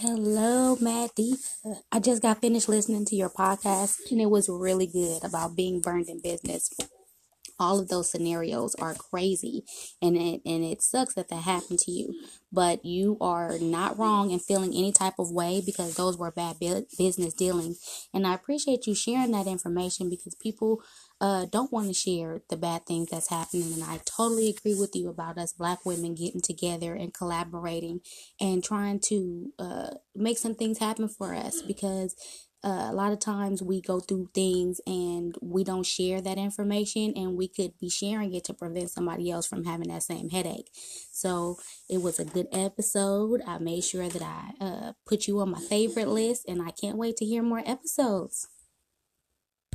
Hello, Maddie. Uh, I just got finished listening to your podcast and it was really good about being burned in business. All of those scenarios are crazy and it and it sucks that that happened to you. But you are not wrong in feeling any type of way because those were bad business dealings. And I appreciate you sharing that information because people uh, don't want to share the bad things that's happening. And I totally agree with you about us black women getting together and collaborating and trying to uh, make some things happen for us because uh, a lot of times we go through things and we don't share that information and we could be sharing it to prevent somebody else from having that same headache. So it was a good episode. I made sure that i uh, put you on my favorite list and i can't wait to hear more episodes